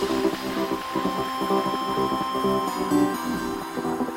Thank you.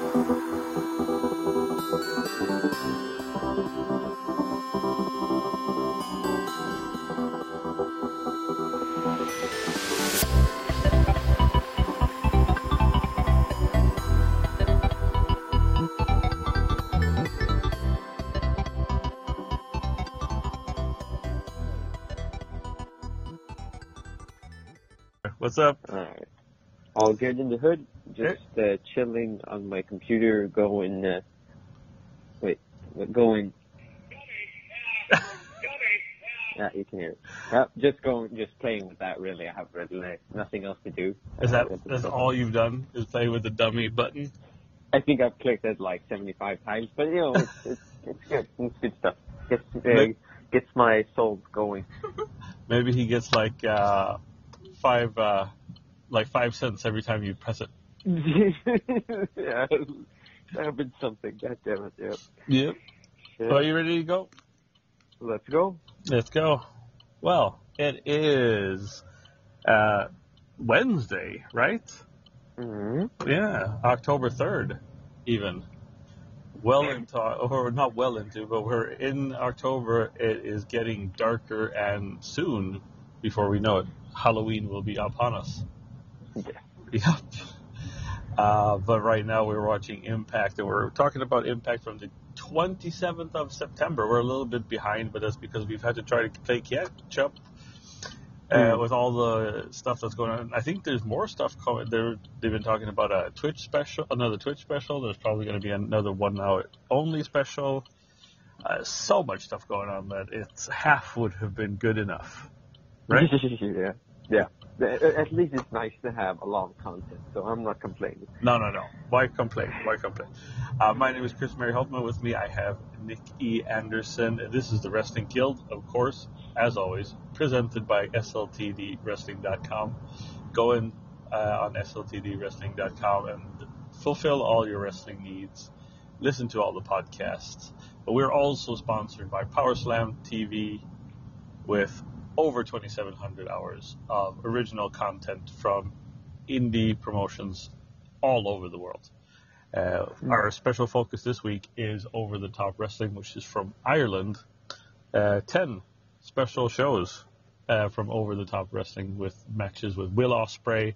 All good in the hood. Just uh, chilling on my computer, going. Uh, wait, going. Yeah, you can hear it. Yeah, just going, just playing with that. Really, I have really nothing else to do. Is that that's all you've done? Is play with the dummy button? I think I've clicked it like 75 times, but you know, it's it's, it's good. It's good stuff. Gets uh, gets my soul going. Maybe he gets like uh, five uh, like five cents every time you press it. yeah, that have been something. God damn it. Yep. Yeah. Are you ready to go? Let's go. Let's go. Well, it is uh, Wednesday, right? hmm Yeah, October third, even. Well into, or not well into, but we're in October. It is getting darker, and soon, before we know it, Halloween will be upon us. Yeah. Yep. Uh, but right now we're watching Impact, and we're talking about Impact from the 27th of September. We're a little bit behind, but that's because we've had to try to play catch up uh, Mm. with all the stuff that's going on. I think there's more stuff coming. They're, they've been talking about a Twitch special, another Twitch special. There's probably going to be another one hour only special. Uh, so much stuff going on that it's half would have been good enough, right? yeah. Yeah. At least it's nice to have a lot of content, so I'm not complaining. No, no, no. Why complain? Why complain? Uh, my name is Chris Mary Holtman. With me, I have Nick E. Anderson. This is the Wrestling Guild, of course, as always, presented by SLTDWrestling.com. Go in uh, on SLTDWrestling.com and fulfill all your wrestling needs. Listen to all the podcasts. But we're also sponsored by PowerSlam TV with over 2,700 hours of original content from indie promotions all over the world. Uh, our special focus this week is Over the Top Wrestling, which is from Ireland. Uh, 10 special shows uh, from Over the Top Wrestling with matches with Will Ospreay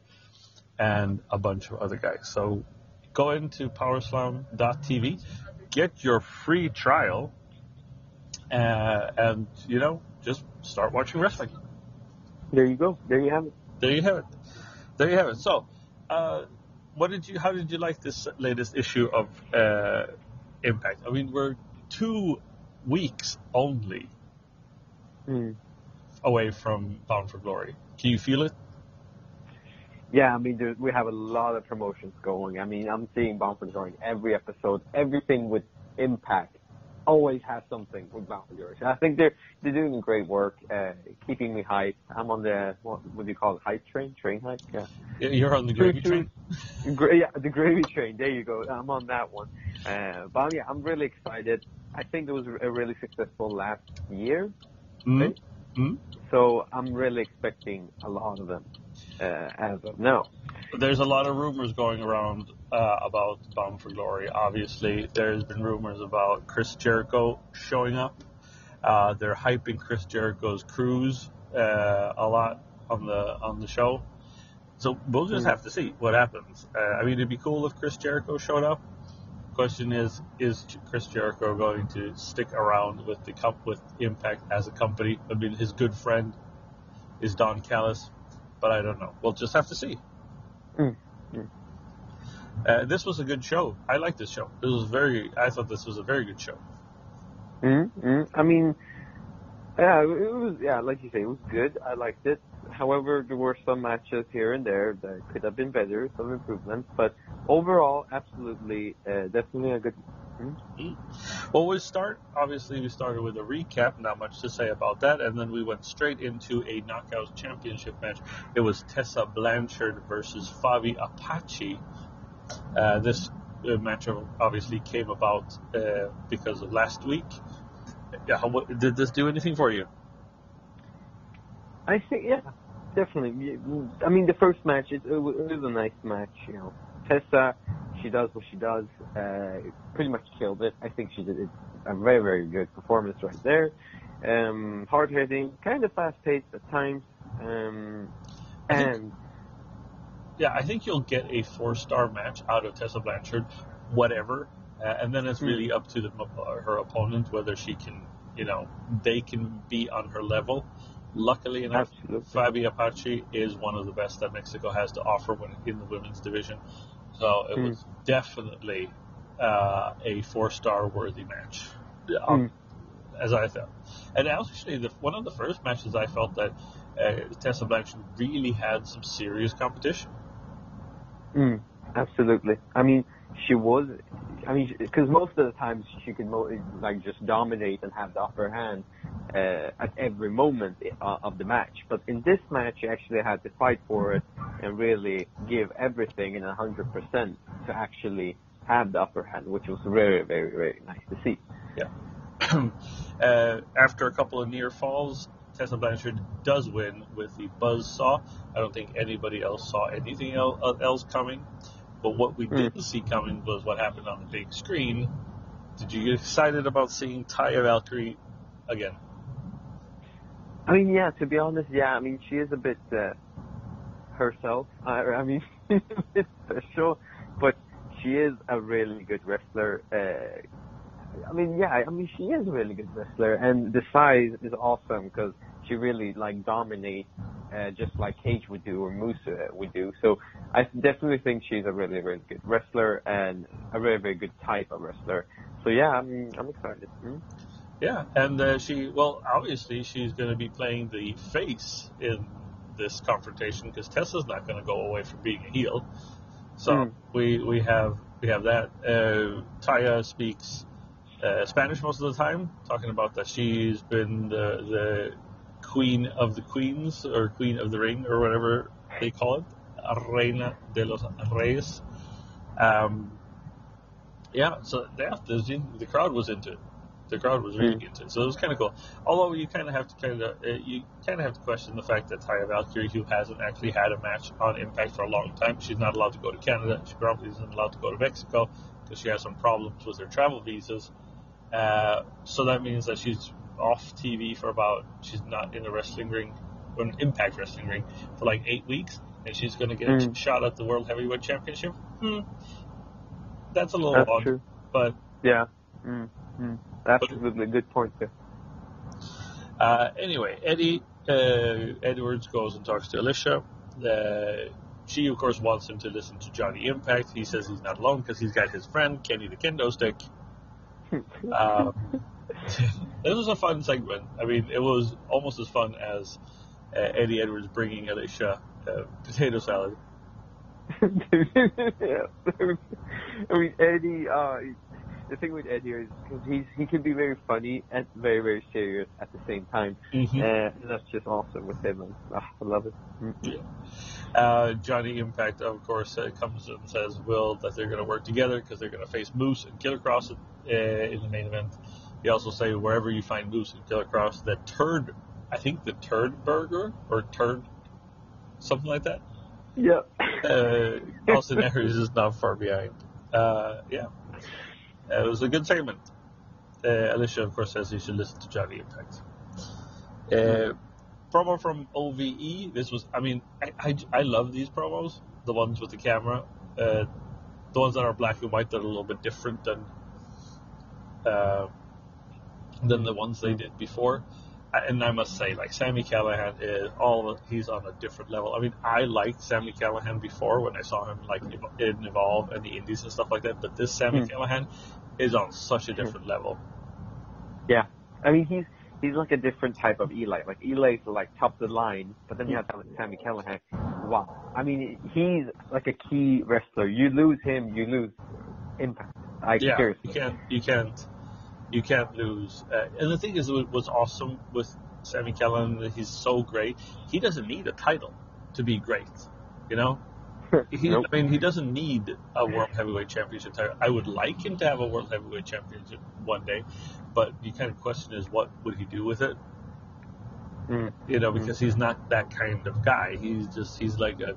and a bunch of other guys. So go into powerslam.tv, get your free trial, uh, and, you know, just start watching wrestling. There you go. There you have it. There you have it. There you have it. So, uh, what did you? How did you like this latest issue of uh, Impact? I mean, we're two weeks only Hmm. away from Bound for Glory. Can you feel it? Yeah, I mean, we have a lot of promotions going. I mean, I'm seeing Bound for Glory every episode. Everything with Impact always has something with for I think they're they're doing great work, uh, keeping me hyped. I'm on the what would you call it, hype train? Train hype? Yeah. You're on the gravy train. Gra- yeah, the gravy train. There you go. I'm on that one. Uh, but yeah, I'm really excited. I think it was a really successful last year, mm Hmm? so I'm really expecting a lot of them uh, as of now. There's a lot of rumors going around uh, about Bound for Glory. Obviously, there's been rumors about Chris Jericho showing up. Uh, they're hyping Chris Jericho's cruise uh, a lot on the on the show. So we'll just Hmm. have to see what happens. Uh, I mean, it'd be cool if Chris Jericho showed up. Question is, is Chris Jericho going to stick around with the comp- with Impact as a company? I mean, his good friend is Don Callis, but I don't know. We'll just have to see. Mm. Uh, this was a good show. I like this show. This was very. I thought this was a very good show. Mm-hmm. I mean, yeah, it was yeah, like you say, it was good. I liked it. However, there were some matches here and there that could have been better, some improvements. But overall, absolutely, uh, definitely a good. Well, we start. Obviously, we started with a recap. Not much to say about that, and then we went straight into a knockout championship match. It was Tessa Blanchard versus Faby Apache. Uh, this uh, match obviously came about uh, because of last week. Yeah, how, what, did this do anything for you? I think yeah, definitely. I mean, the first match it, it was a nice match. You know, Tessa, she does what she does. Uh, pretty much killed it. I think she did it, a very very good performance right there. Um, hard hitting, kind of fast paced at times. Um, and yeah, I think you'll get a four star match out of Tessa Blanchard, whatever, uh, and then it's really up to the, uh, her opponent whether she can, you know, they can be on her level. Luckily enough, Absolutely. Faby Apache is one of the best that Mexico has to offer when in the women's division, so it Mm. was definitely uh, a four star worthy match. Um, as I felt. And actually, the, one of the first matches I felt that uh, Tessa Blanchard really had some serious competition. Mm, absolutely. I mean, she was. I mean, because most of the times she could mo- like just dominate and have the upper hand uh, at every moment of the match. But in this match, she actually had to fight for it and really give everything in a hundred percent to actually have the upper hand, which was very, very, very nice to see. Yeah. uh, after a couple of near falls, Tessa Blanchard does win with the buzz saw. I don't think anybody else saw anything uh, else coming. But what we didn't see coming was what happened on the big screen. Did you get excited about seeing Taya Valkyrie again? I mean, yeah. To be honest, yeah. I mean, she is a bit uh, herself. I, I mean, bit special, but she is a really good wrestler. Uh, I mean, yeah. I mean, she is a really good wrestler, and the size is awesome because she really like dominates, uh, just like Cage would do or Musa would do. So I definitely think she's a really, really good wrestler and a very, very good type of wrestler. So yeah, I mean, I'm excited. Mm. Yeah, and uh, she, well, obviously she's going to be playing the face in this confrontation because Tessa's not going to go away from being a heel. So Mm. we we have we have that. Uh, Taya speaks uh, Spanish most of the time, talking about that she's been the the queen of the queens or queen of the ring or whatever they call it, Reina de los Reyes. Um, yeah, so yeah, the, the crowd was into it. The crowd was really into it, so it was kind of cool. Although you kind of have to kind of uh, you kind of have to question the fact that Taya Valkyrie, who hasn't actually had a match on Impact for a long time, she's not allowed to go to Canada. She probably isn't allowed to go to Mexico because she has some problems with her travel visas. Uh, so that means that she's off TV for about she's not in a wrestling ring, or an Impact wrestling ring for like eight weeks, and she's going to get a Mm. shot at the World Heavyweight Championship. Hmm. That's a little That's odd, true. but Yeah. Mm. Mm. Absolutely, good point there. Uh, anyway, Eddie uh, Edwards goes and talks to Alisha. Uh, she, of course, wants him to listen to Johnny Impact. He says he's not alone because he's got his friend Kenny the Kendo Stick. Um, this was a fun segment. I mean, it was almost as fun as uh, Eddie Edwards bringing Alisha uh, potato salad. yeah. I mean, Eddie. Uh, the thing with Eddie is because he's he can be very funny and very very serious at the same time, Mm-hmm. uh, and that's just awesome with him. And, I love it. Mm. Uh, Johnny Impact, of course, uh, comes and says Will that they're going to work together because they're going to face Moose and Killer Kross uh, in the main event. He also say wherever you find Moose and Killer Kross, the turd, I think the turd burger or turd, something like that. Yeah. Uh, Austin Aries is not far behind. Uh, yeah, Uh, it was a good segment. Uh, Alisha, of course, says you should listen to Johnny Impact. Uh, promo from OVE. This was, I mean, I, I, I love these promos. The ones with the camera, uh, the ones that are black and white that are a little bit different than uh, than the ones they did before. And I must say, like Sami Callihan is all he's on a different level. I mean, I liked Sami Callihan before when I saw him like in Evolve and the Indies and stuff like that. But this Sami Hmm. Callihan is on such a different level. Yeah. I mean, he's he's like a different type of Eli. Like Eli's like top of the line, but then you have Sami Callihan. Wow. I mean, he's like a key wrestler. You lose him, you lose impact. Like yeah, seriously. you can't, you can't, you can't lose. Uh, and the thing is, what was awesome with Sami Callihan, that he's so great. He doesn't need a title to be great. You know, he, Nope. I mean, he doesn't need a world heavyweight championship title. I would like him to have a world heavyweight championship one day, but the kind of question is what would he do with it? Mm. You know, because he's not that kind of guy. He's just he's like a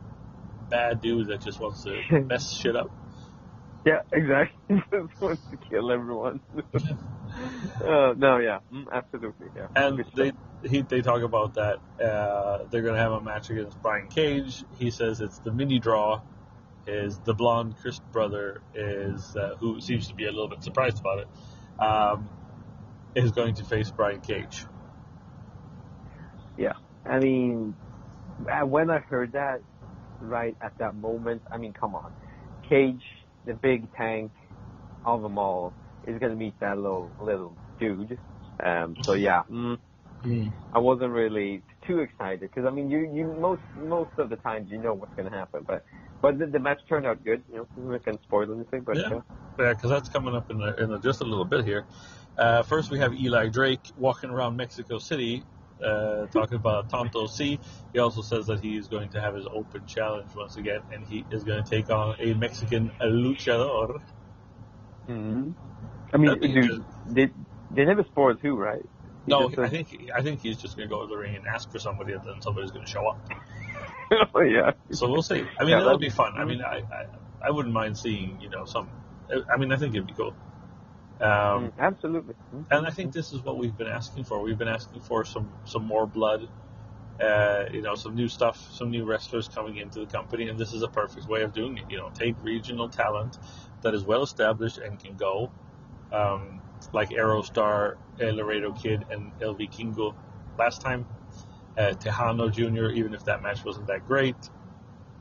bad dude that just wants to mess shit up. Yeah, exactly. Just wants to kill everyone. Uh, no, yeah, mm, absolutely, yeah. And they he, they talk about that uh, they're going to have a match against Brian Cage. He says it's the mini draw. Is the blonde Crist brother is uh, who seems to be a little bit surprised about it. Um, is going to face Brian Cage. Yeah, I mean, uh, when I heard that, right at that moment, I mean, come on, Cage, the big tank of them all, is gonna meet that little little dude. Um, so yeah, mm, I wasn't really too excited because I mean, you you most most of the times you know what's gonna happen, but but the, the match turned out good. You know, we can spoil anything, but Yeah. yeah. Yeah, because that's coming up in, a, in a, just a little bit here. Uh, first, we have Eli Drake walking around Mexico City, uh, talking about Tonto Si. He also says that he is going to have his open challenge once again, and he is going to take on a Mexican luchador. hmm I mean, dude, they they never spoiled who, right? He No, I think I think he's just going to go to the ring and ask for somebody, and then somebody's going to show up. oh yeah. So we'll see. I mean, Yeah, that'll be fun. I mean, I, I I wouldn't mind seeing you know some. I mean, I think it'd be cool. Um, Mm, absolutely. Mm. And I think this is what we've been asking for. We've been asking for some some more blood, uh, you know, some new stuff, some new wrestlers coming into the company, and this is a perfect way of doing it. You know, take regional talent that is well established and can go, um, like Aerostar, El Laredo Kid, and El Vikingo last time. Uh, Tejano Jr., even if that match wasn't that great.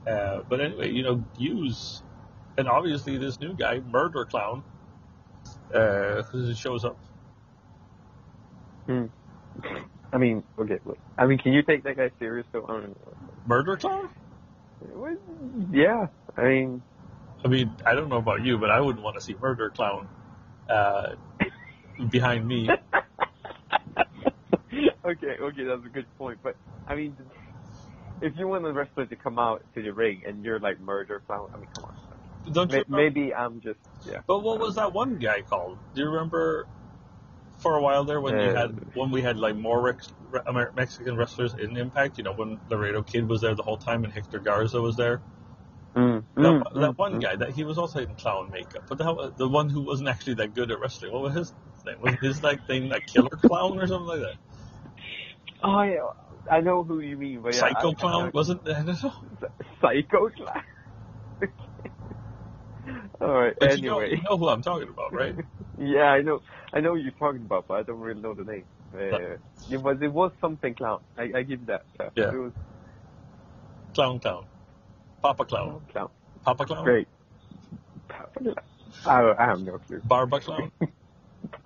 Uh, but anyway, you know, use, and obviously this new guy, Murder Clown, uh, shows up Mm. I mean, okay. Look, I mean, can you take that guy serious? though? I don't know. Murder Clown? Yeah. I mean, I mean, I don't know about you, but I wouldn't want to see Murder Clown uh, behind me. okay, okay, that's a good point. But I mean, if you want the wrestler to come out to the ring and you're like murder clown, I mean, come on. Don't you? May- Maybe I'm just yeah. But what was that one guy called? Do you remember? For a while there, when you Uh, had when we had like more Rex, Re- Mexican wrestlers in Impact, you know, when Laredo Kid was there the whole time and Hector Garza was there. Mm, That, mm, that mm, one mm. guy, that he was also in clown makeup, but that, the one who wasn't actually that good at wrestling. What was his name? Was his like thing like Killer Clown or something like that? Oh yeah, I know who you mean, but yeah, Psycho I- Clown I- wasn't? I don't know. Psycho clown. All right. But you know, anyway. you know who I'm talking about, right? Yeah, I know. I know what you're talking about, but I don't really know the name. Uh, it was it was something clown. I, I give that. Uh, Yeah. It was Clown Clown. Papa Clown. clown. Papa Clown? Great. I, I have no clue. Barba Clown?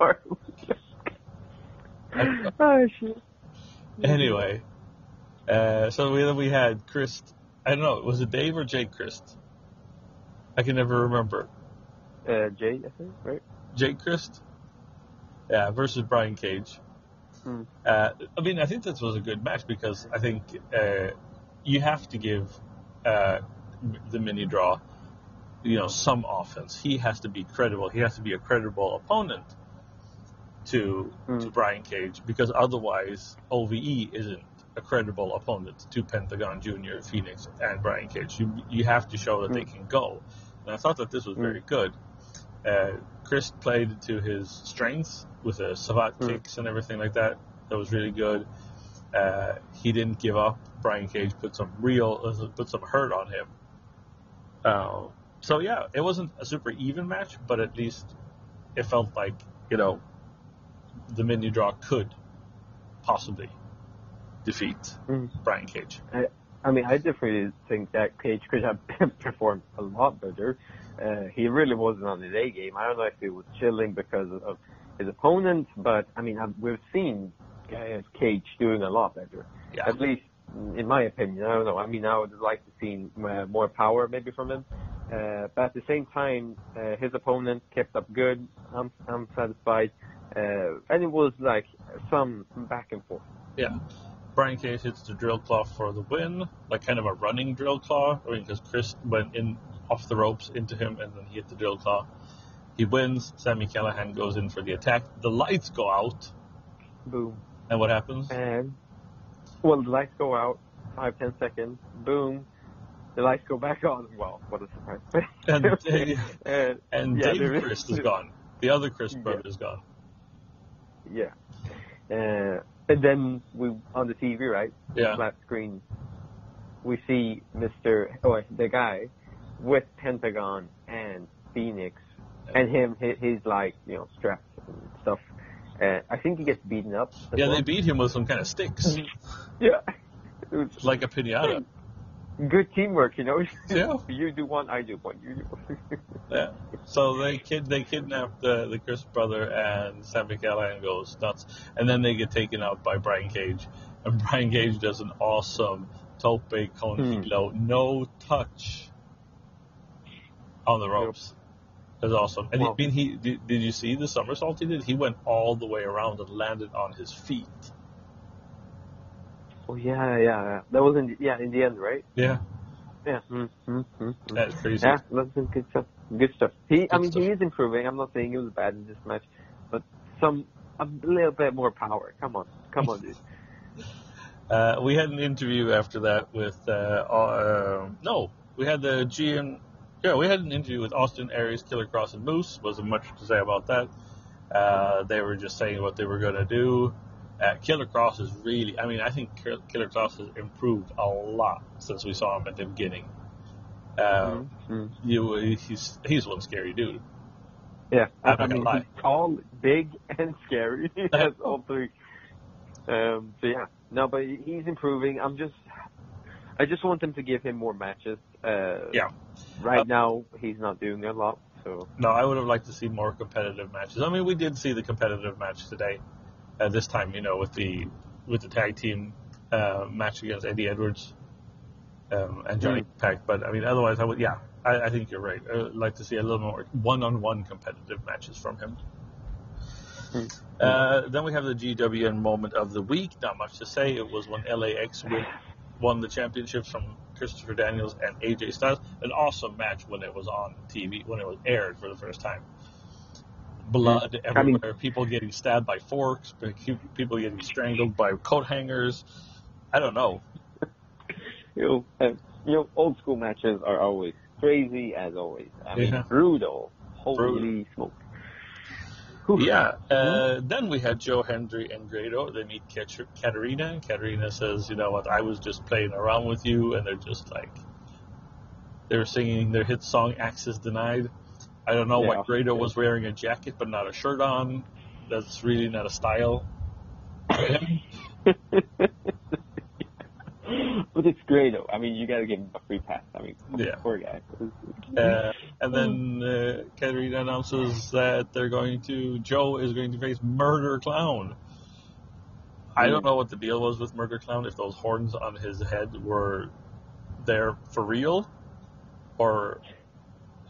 oh shit. anyway, uh, so we, then we had Crist. I don't know, was it Dave or Jake Crist? I can never remember. Uh, Jay, I think, right? Jake Crist? Yeah, versus Brian Cage. Hmm. Uh, I mean, I think this was a good match because I think uh, you have to give uh, the mini draw, you know, some offense. He has to be credible. He has to be a credible opponent to Hmm. to Brian Cage because otherwise OVE isn't a credible opponent to Pentagon Junior, Fenix, and Brian Cage. You you have to show that they can go. And I thought that this was very good. Uh, Chris played to his strengths with the savate Mm. kicks and everything like that. That was really good. Uh, he didn't give up. Brian Cage put some real, put some hurt on him. Uh, so yeah, it wasn't a super even match, but at least it felt like you know the mini draw could possibly defeat Mm. Brian Cage. I mean, I definitely think that Cage could have performed a lot better. Uh, he really wasn't on his A game. I don't know if he was chilling because of, of his opponent, but I mean, I've, we've seen uh, Cage doing a lot better. Yeah. At least, in my opinion. I don't know. I mean, I would like to see uh, more power maybe from him. Uh, but at the same time, uh, his opponent kept up good. I'm, I'm satisfied. Uh, and it was like some back and forth. Yeah. Brian Cage hits the drill claw for the win, like kind of a running drill claw. I mean, because Chris went in off the ropes into him and then he hit the drill claw. He wins. Sami Callihan goes in for the attack. The lights go out. Boom. And what happens? And Well, the lights go out, five, ten seconds, boom, the lights go back on. Well, what a surprise. And, and, and yeah, Dave Crist is gone. The other Crist Yeah. brother is gone. Yeah. Uh, and then we on the TV, right? Yeah. Flat screen. We see Mr. Oh, the guy with Pentagon and Fenix, and him. He, he's like you know strapped and stuff. Uh, I think he gets beaten up. Yeah, well. they beat him with some kind of sticks, Yeah. Like a pinata. good teamwork, you know. Yeah. you do one, I do one. You do one. Yeah. So they kid they kidnap the the Crist brother and Sami Callihan goes nuts, and then they get taken out by Brian Cage, and Brian Cage does an awesome tope con Hmm. hilo, no touch on the ropes. That's awesome. And he, I mean, he did, did you see the somersault he did? He went all the way around and landed on his feet. oh yeah, yeah, yeah. That was in the, yeah in the end, right? Yeah, Yeah. Mm, mm, mm, mm. that's crazy. Yeah, that's some good stuff. Good stuff. He, I mean, stuff. he is improving. I'm not saying he was bad in this match, but some a little bit more power. Come on, come on, dude. Uh, we had an interview after that with uh, uh, no, we had the GM. Yeah, we had an interview with Austin Aries, Killer Kross, and Moose. Wasn't much to say about that. Uh, they were just saying what they were going to do. Uh, Killer Kross is really, I mean, I think Killer Kross has improved a lot since we saw him at the beginning. Um, Mm. you, he's he's one scary dude. Yeah, I'm I, not gonna mean, lie. he's tall, big, and scary. That's all three. Um, so yeah, no, but he's improving. I'm just, I just want them to give him more matches. Uh, Yeah. Right Uh, now, he's not doing a lot. So No, I would have liked to see more competitive matches. I mean, we did see the competitive match today. Uh, this time, you know, with the with the tag team uh, match against Eddie Edwards um, and Johnny Pack. But I mean, otherwise, I would. Yeah, I, I think you're right. I would like to see a little more one-on-one competitive matches from him. Hmm. Uh, then we have the GWN moment of the week. Not much to say. It was when LAX win, won the championships from Christopher Daniels and AJ Styles. An awesome match when it was on TV, when it was aired for the first time. Blood I mean- everywhere, people getting stabbed by forks, people getting strangled by coat hangers. I don't know. you know, uh, you know, old school matches are always crazy as always. I mean, Yeah. brutal. Holy smoke. Yeah. Uh, then we had Joe Hendry and Grado. They meet Katarina, and Katarina says, "You know what? I was just playing around with you," and they're just like, they're singing their hit song "Access Denied." I don't know Yeah. Grado was wearing a jacket but not a shirt on. That's really not a style. but it's great though. I mean, you gotta give him a free pass. I mean, Yeah. poor guy. Uh, and then uh, Katarina announces that they're going to Joe is going to face Murder Clown. I don't know what the deal was with Murder Clown. If those horns on his head were there for real, or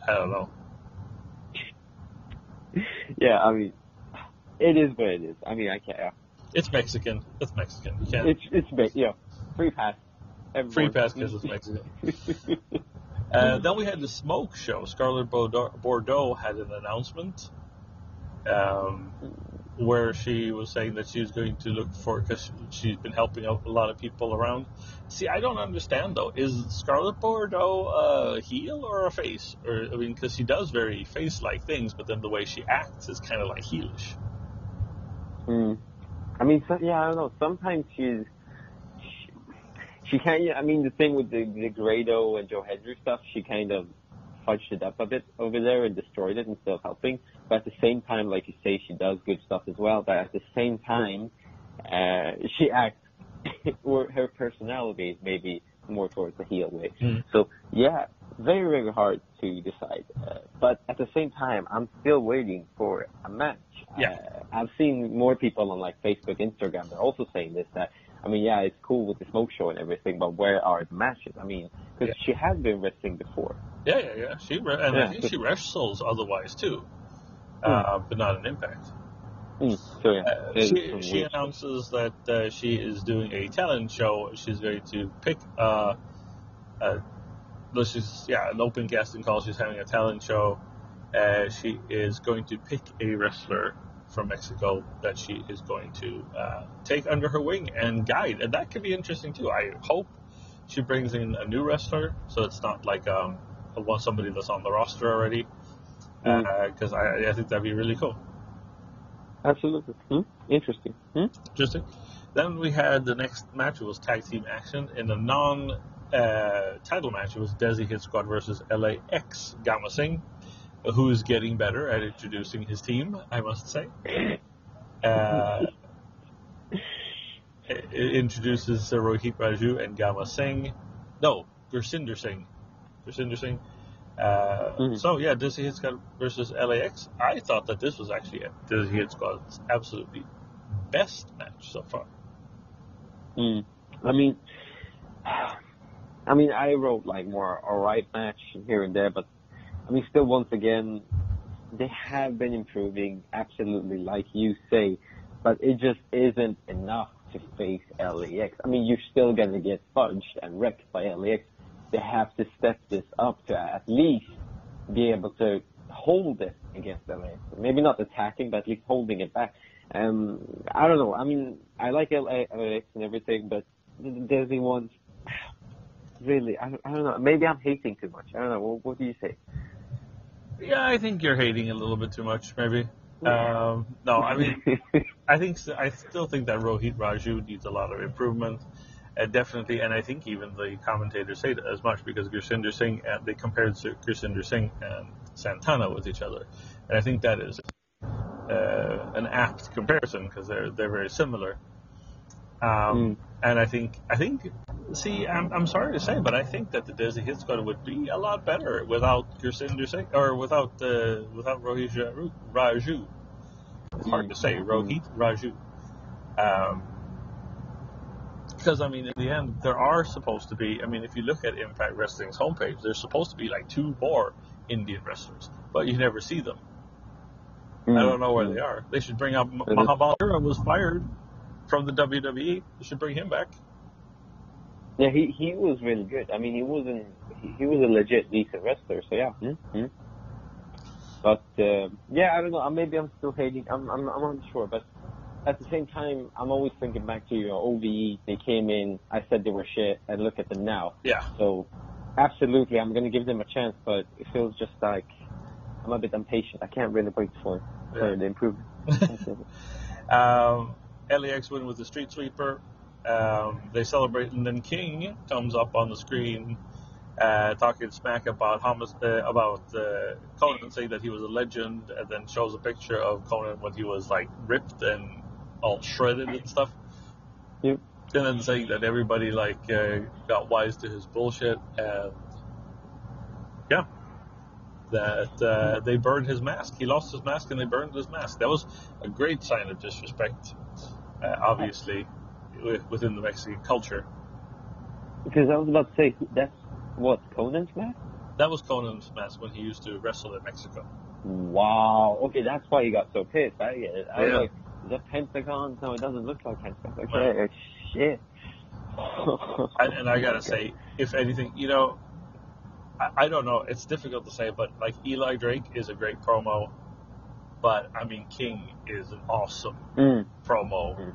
I don't know. yeah, I mean, it is what it is. I mean, I can't. Yeah. It's Mexican. It's Mexican. You can't It's it's. Yeah, free pass. Free pass because it's Mexico. Uh, then we had the smoke show. Scarlett Bordeaux had an announcement um, where she was saying that she was going to look for because she's been helping out a lot of people around. See, I don't understand though. Is Scarlett Bordeaux a heel or a face? Or I mean, because she does very face-like things, but then the way she acts is kind of like heelish. Mm. I mean, so, yeah, I don't know. Sometimes she's she, she kind of. I mean, the thing with the the Grado and Joe Hendry stuff, she kind of fudged it up a bit over there and destroyed it instead of helping. But at the same time, like you say, she does good stuff as well. But at the same time, uh, she acts. or her personality is maybe more towards the heel way. Mm. So yeah, very very hard to decide. Uh, but at the same time, I'm still waiting for a match. Yeah. Uh, I've seen more people on like Facebook, Instagram. They're also saying this that I mean, yeah, it's cool with the smoke show and everything, but where are the matches? I mean, because she has been wrestling before. Yeah, yeah, yeah. She re- and I Yeah. think she wrestles otherwise too, uh, but not an Impact. Mm. So yeah, Uh, she, she announces that uh, she is doing a talent show. She's going to pick uh, uh, this is yeah an open casting call. She's having a talent show. Uh, she is going to pick a wrestler from Mexico that she is going to uh, take under her wing and guide, and that could be interesting too. I hope she brings in a new wrestler, so it's not like um, somebody that's on the roster already, because I, I think that'd be really cool. Absolutely. Hmm? Interesting. Hmm? Interesting. Then we had the next match. It was tag team action in a non uh, title match. It was Desi Hit Squad versus LAX Gamma Singh, who's getting better at introducing his team, I must say. Uh, it introduces Rohit Raju and Gamma Singh. No, Gursinder Singh. Gursinder Singh. Uh, Mhm. So yeah, Desi Hit Squad versus LAX. I thought that this was actually Desi Hit Squad's absolutely best match so far. Mm. I mean, I mean, I wrote like more alright match here and there, but I mean, still, once again, they have been improving, absolutely, like you say, but it just isn't enough to face LAX. I mean, you're still gonna get fudged and wrecked by LAX. They have to step this up to at least be able to hold it against LAX. Maybe not attacking, but at least holding it back. Um, I don't know. I mean, I like LA, LAX and everything, but the Disney ones, really, I, I don't know. Maybe I'm hating too much. I don't know. What, what do you say? Yeah, I think you're hating a little bit too much, maybe. Um, no, I mean, I think I still think that Rohit Raju needs a lot of improvement, uh, definitely. And I think even the commentators say as much because Gursinder Singh, uh, they compared Gursinder Singh and Santana with each other, and I think that is uh, an apt comparison because they're they're very similar. Um, And I think I think see I'm, I'm sorry to say, but I think that the Desi Hit Squad would be a lot better without Gursinder Singh or without uh, without Rohit Raju-. It's hard to say Rohit Raju. Um, because I mean, in the end, there are supposed to be. I mean, if you look at Impact Wrestling's homepage, there's supposed to be like two more Indian wrestlers, but you never see them. I don't know where they are. They should bring up Mahabali was fired from the WWE. You should bring him back. Yeah, he he was really good. I mean, he wasn't. He, he was a legit decent wrestler. So yeah. Mm-hmm. But uh, yeah, I don't know. Maybe I'm still hating. I'm I'm I'm unsure. But at the same time, I'm always thinking back to you know OVE. They came in. I said they were shit, and look at them now. Yeah. So absolutely, I'm gonna give them a chance. But it feels just like I'm a bit impatient. I can't really wait for for Yeah. the improvement. um, LAX win with the Street Sweeper. Um, they celebrate, and then King comes up on the screen uh, talking smack about Hamas, uh, about uh, Konnan, saying that he was a legend, and then shows a picture of Konnan when he was like ripped and all shredded and stuff. Yep. And then saying that everybody like uh, got wise to his bullshit, and yeah, that uh, they burned his mask. He lost his mask, and they burned his mask. That was a great sign of disrespect, uh, obviously, within the Mexican culture. because I was about to say that's what Konnan's mask. That was Konnan's mask when he used to wrestle in Mexico. Wow. Okay, that's why he got so pissed. I get it. I was like, is that Pentagon? No, it doesn't look like Pentagon. Okay, shit. I, and I gotta say, if anything, you know, I, I don't know. It's difficult to say, but like Eli Drake is a great promo, but I mean King is an awesome Mm. promo. Mm.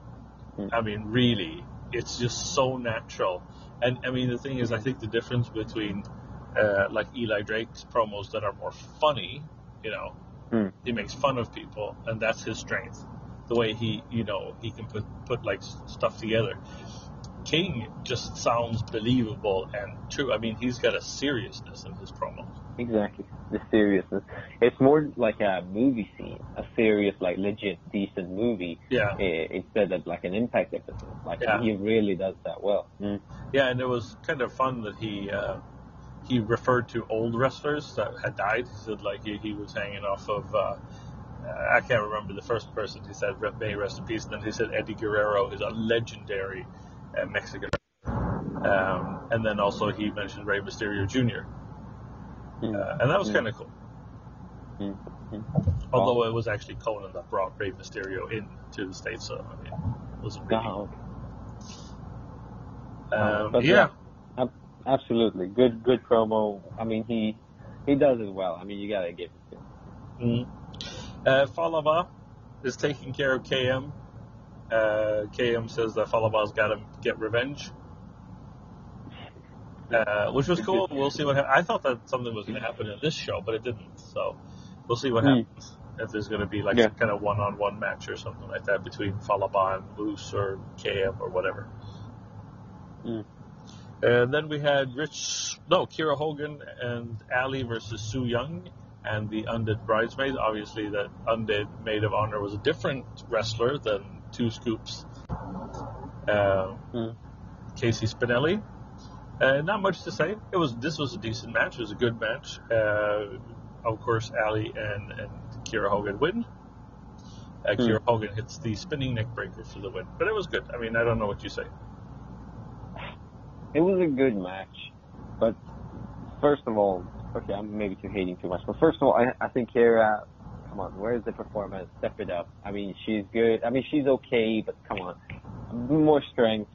Mm. I mean, really, it's just so natural. And I mean, the thing is, I think the difference between uh, like Eli Drake's promos that are more funny, you know, Mm. he makes fun of people, and that's his strength. The way he, you know, he can put put like stuff together. King just sounds believable and true. I mean, he's got a seriousness in his promos. Exactly. The seriousness. It's more like a movie scene, a serious, like legit, decent movie, Yeah, eh, instead of like an impact episode. Like Yeah. he really does that well. Mm. yeah, and it was kind of fun that he uh, he referred to old wrestlers that had died. He said like he, he was hanging off of. Uh, uh, I can't remember the first person he said, may rest in peace. And then he said Eddie Guerrero is a legendary uh, Mexican. Um, and then also he mentioned Rey Mysterio Jr. Mm. Uh, and that was kind of cool. Although it was actually Konnan that brought Rey Mysterio in to the States, so I mean, it was a really. Oh, Um, But yeah, Ab- absolutely. Good, good promo. I mean, he he does it well. I mean, you gotta give it to him. Mm. Uh, Fallah Bahh is taking care of KM. Uh, KM says that Fallah Bahh's got to get revenge, uh, which was cool. We'll see what happens. I thought that something was going to happen in this show, but it didn't. So we'll see what Hmm. happens. If there's going to be like Yeah. some kind of one-on-one match or something like that between Fallah Bahh and Moose or KM or whatever. Hmm. And then we had Rich, no, Kiera Hogan and Allie versus Su Yung and the Undead Bridesmaid. Obviously, that Undead Maid of Honor was a different wrestler than Two Scoops. Uh, Mm. Casey Spinelli. Uh, not much to say. It was this was a decent match. It was a good match. Uh, of course, Allie and, and Kiera Hogan win. Uh, Hmm. Kiera Hogan hits the spinning neck breaker for the win, but it was good. I mean, I don't know what you say. It was a good match, but first of all, okay, I'm maybe too hating too much, but first of all, I, I think Kiera, come on, where's the performance? Step it up. I mean, she's good. I mean, she's okay, but come on, more strength,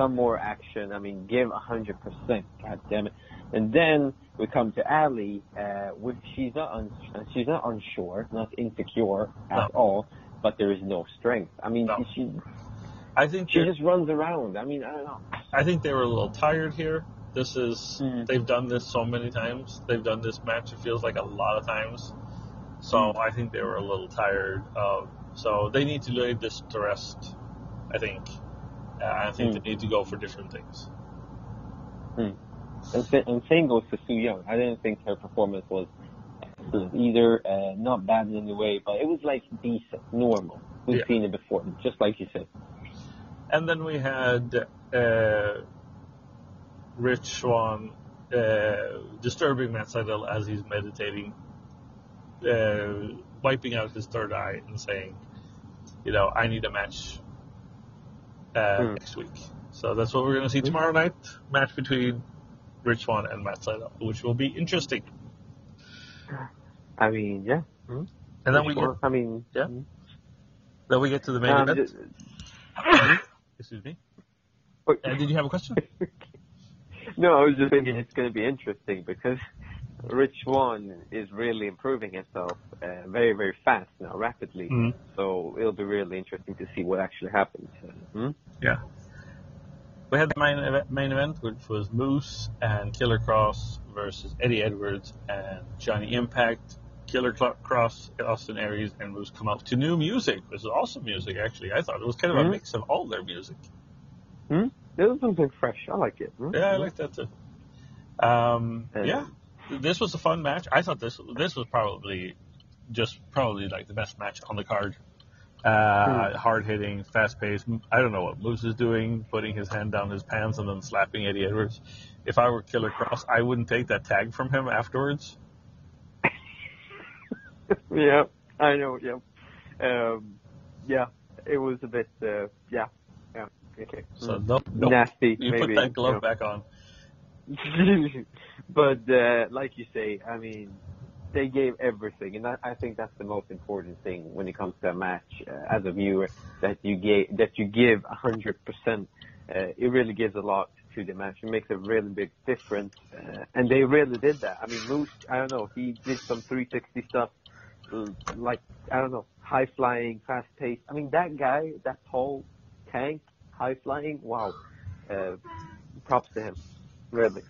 some more action. I mean, give a hundred percent. God damn it. And then we come to Allie, uh, which she's not un- she's not unsure, not insecure at No. all, but there is no strength. I mean, No. she I think she just runs around. I mean, I don't know. I think they were a little tired here. This is Mm. they've done this so many times. They've done this match. It feels like a lot of times. So Mm. I think they were a little tired. Of, so they need to lay this to rest. I think. I think Mm. they need to go for different things. And, sa- and same goes to Su Yung. I didn't think her performance was excellent either. Uh, not bad in any way, but it was like decent, normal. We've Yeah. seen it before, just like you said. And then we had uh, Rich Swann uh, disturbing Matt Sydal as he's meditating, uh, wiping out his third eye and saying, you know, I need a match uh, Hmm. next week. So that's what we're going to see tomorrow night. Match between Rich Swann and Matt Sydal, which will be interesting. I mean, yeah. And then we get. I mean, Yeah. then we get to the main um, event. just- Excuse me. Uh, did you have a question? no, I was just thinking it's going to be interesting because Rich Swann is really improving himself uh, very, very fast now, rapidly. Mhm. So it'll be really interesting to see what actually happens. Hmm? Yeah. We had the main event, main event, which was Moose and Killer Kross versus Eddie Edwards and Johnny Impact. Killer Kross, Austin Aries, and Moose come out to new music. This is awesome music, actually. I thought it was kind of a Mhm. mix of all their music. Hmm? This is something fresh. I like it. Hmm? Yeah, I like that too. Um, yeah, this was a fun match. I thought this this was probably just probably like the best match on the card. Uh, hard hitting, fast paced. I don't know what Moose is doing, putting his hand down his pants and then slapping Eddie Edwards. If I were Killer Kross, I wouldn't take that tag from him afterwards. yeah, I know. Yeah, um, yeah. It was a bit. Uh, yeah, yeah. Okay. So Mm. no, no, nasty. you maybe, put that glove you back on. but uh, like you say, I mean, they gave everything, and I, I think that's the most important thing when it comes to a match. Uh, as a viewer, that you gave that you give a hundred percent. Uh, It really gives a lot to the match. It makes a really big difference, uh, and they really did that. I mean, Moose. I don't know. He did some 360 stuff uh, like I don't know, high flying, fast paced. I mean, that guy, that tall tank, high flying. Wow, uh, props to him, really.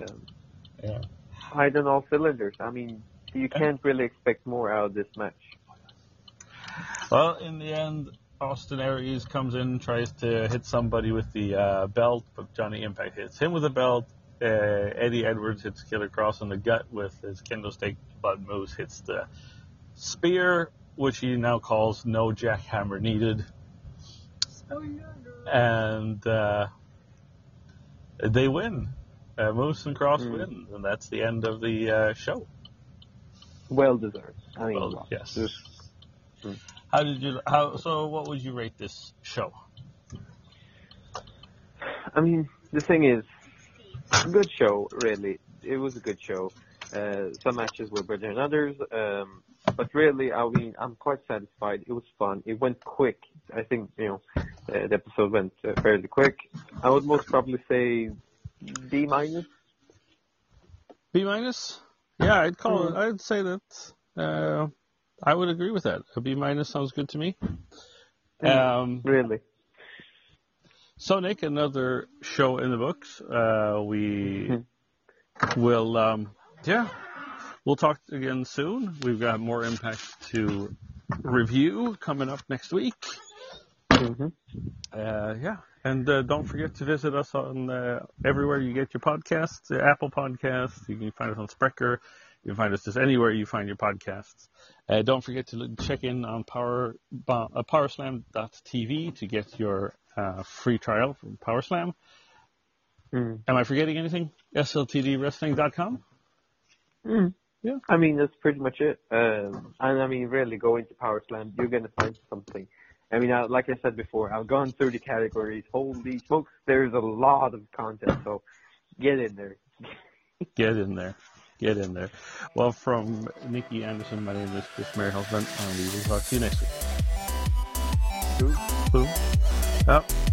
Um, Yeah. fired on all cylinders. I mean, you can't really expect more out of this match. Well, in the end, Austin Aries comes in, tries to hit somebody with the uh, belt, but Johnny Impact hits him with the belt. Uh, Eddie Edwards hits Killer Kross in the gut with his kendo stick, but Moose hits the spear, which he now calls no jackhammer needed. And uh, they win. Uh, Moose and Kross Mm. win, and that's the end of the uh, show. Well deserved. I mean, Well, yes. This- How did you? How so? What would you rate this show? I mean, the thing is, good show, really. It was a good show. Uh, some matches were better than others, um, but really, I mean, I'm quite satisfied. It was fun. It went quick. I think, you know, uh, the episode went uh, fairly quick. I would most probably say B minus. B minus? Yeah, I'd call it. I'd say that. Uh, I would agree with that. A B minus sounds good to me. Mm. Um, Really. so, Nick, another show in the books. Uh, we Mhm. will, um, yeah, we'll talk again soon. We've got more impact to review coming up next week. Hmm Uh, yeah, and uh, don't forget to visit us on uh, everywhere you get your podcasts, uh, Apple Podcasts. You can find us on Spreaker. You can find us just anywhere you find your podcasts. Uh, don't forget to check in on Power uh, Powerslam.tv to get your uh, free trial from Powerslam. Mm. Am I forgetting anything? SLTDWrestling.com. Mm. Yeah. I mean, that's pretty much it. Um, and I mean, really, go into Power Slam. You're going to find something. I mean, uh, like I said before, I've gone through the categories. Holy smokes, there's a lot of content. So get in there. Get in there. Get in there. Well, from Nikki Anderson, my name is Chris Mary Husband, and we will talk to you next week. Cool. Boom. Oh.